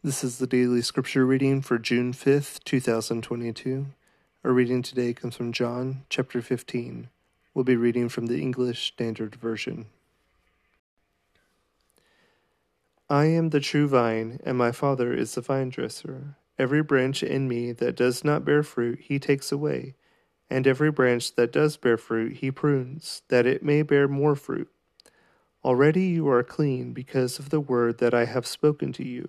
This is the daily scripture reading for June 5th, 2022. Our reading today comes from John chapter 15. We'll be reading from the English Standard Version. I am the true vine, and my Father is the vine dresser. Every branch in me that does not bear fruit, he takes away, and every branch that does bear fruit, he prunes, that it may bear more fruit. Already you are clean because of the word that I have spoken to you.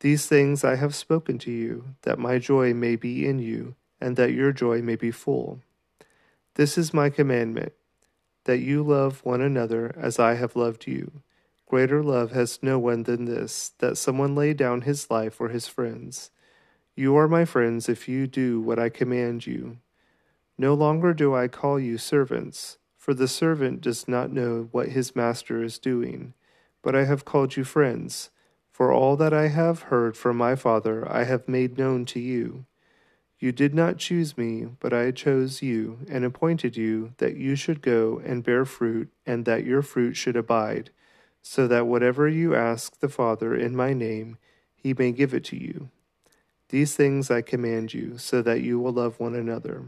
These things I have spoken to you, that my joy may be in you, and that your joy may be full. This is my commandment, that you love one another as I have loved you. Greater love has no one than this, that someone lay down his life for his friends. You are my friends if you do what I command you. No longer do I call you servants, for the servant does not know what his master is doing, but I have called you friends. For all that I have heard from my Father I have made known to you. You did not choose me, but I chose you, and appointed you that you should go and bear fruit, and that your fruit should abide, so that whatever you ask the Father in my name, he may give it to you. These things I command you, so that you will love one another.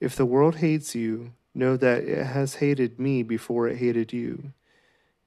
If the world hates you, know that it has hated me before it hated you.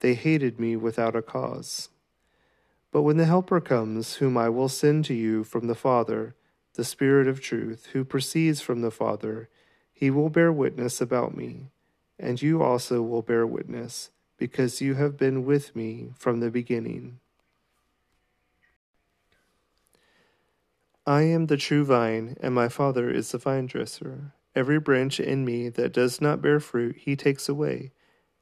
They hated me without a cause. But when the Helper comes, whom I will send to you from the Father, the Spirit of truth, who proceeds from the Father, he will bear witness about me, and you also will bear witness, because you have been with me from the beginning. I am the true vine, and my Father is the vine dresser. Every branch in me that does not bear fruit, he takes away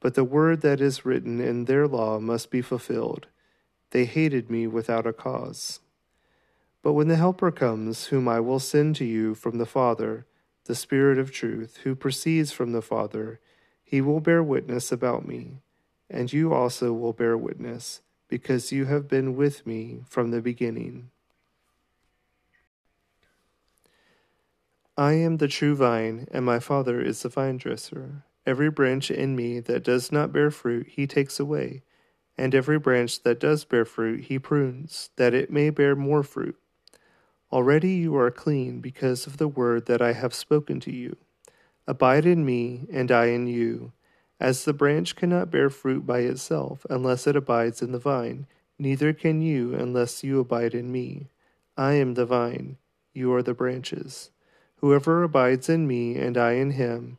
But the word that is written in their law must be fulfilled. They hated me without a cause. But when the Helper comes, whom I will send to you from the Father, the Spirit of truth, who proceeds from the Father, he will bear witness about me. And you also will bear witness, because you have been with me from the beginning. I am the true vine, and my Father is the vine dresser. Every branch in me that does not bear fruit, he takes away, and every branch that does bear fruit, he prunes, that it may bear more fruit. Already you are clean because of the word that I have spoken to you. Abide in me, and I in you. As the branch cannot bear fruit by itself unless it abides in the vine, neither can you unless you abide in me. I am the vine, you are the branches. Whoever abides in me and I in him,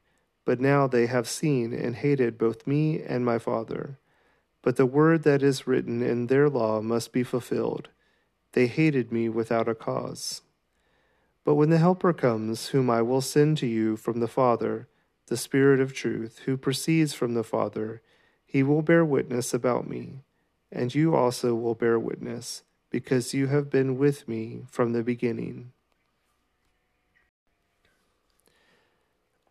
But now they have seen and hated both me and my Father. But the word that is written in their law must be fulfilled. They hated me without a cause. But when the Helper comes, whom I will send to you from the Father, the Spirit of truth, who proceeds from the Father, he will bear witness about me. And you also will bear witness, because you have been with me from the beginning.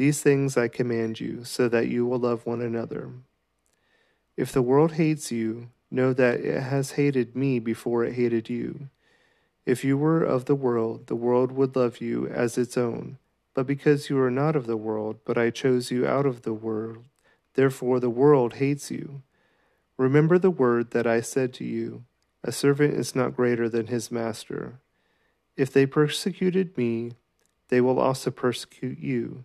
These things I command you, so that you will love one another. If the world hates you, know that it has hated me before it hated you. If you were of the world, the world would love you as its own. But because you are not of the world, but I chose you out of the world, therefore the world hates you. Remember the word that I said to you A servant is not greater than his master. If they persecuted me, they will also persecute you.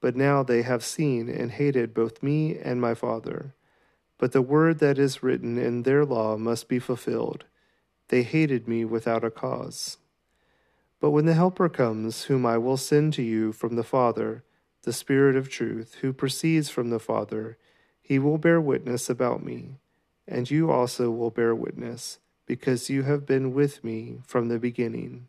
But now they have seen and hated both me and my Father. But the word that is written in their law must be fulfilled. They hated me without a cause. But when the Helper comes, whom I will send to you from the Father, the Spirit of truth, who proceeds from the Father, he will bear witness about me, and you also will bear witness, because you have been with me from the beginning.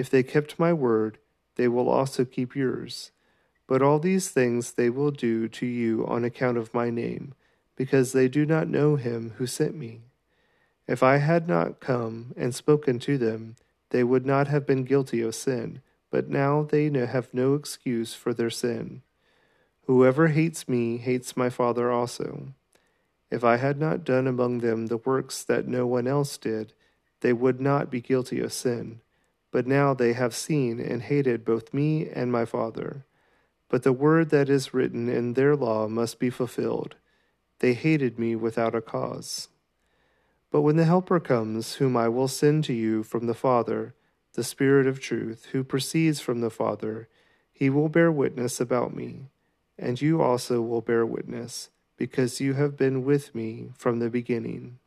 If they kept my word, they will also keep yours. But all these things they will do to you on account of my name, because they do not know him who sent me. If I had not come and spoken to them, they would not have been guilty of sin, but now they have no excuse for their sin. Whoever hates me hates my Father also. If I had not done among them the works that no one else did, they would not be guilty of sin. But now they have seen and hated both me and my Father. But the word that is written in their law must be fulfilled. They hated me without a cause. But when the Helper comes, whom I will send to you from the Father, the Spirit of truth, who proceeds from the Father, he will bear witness about me. And you also will bear witness, because you have been with me from the beginning.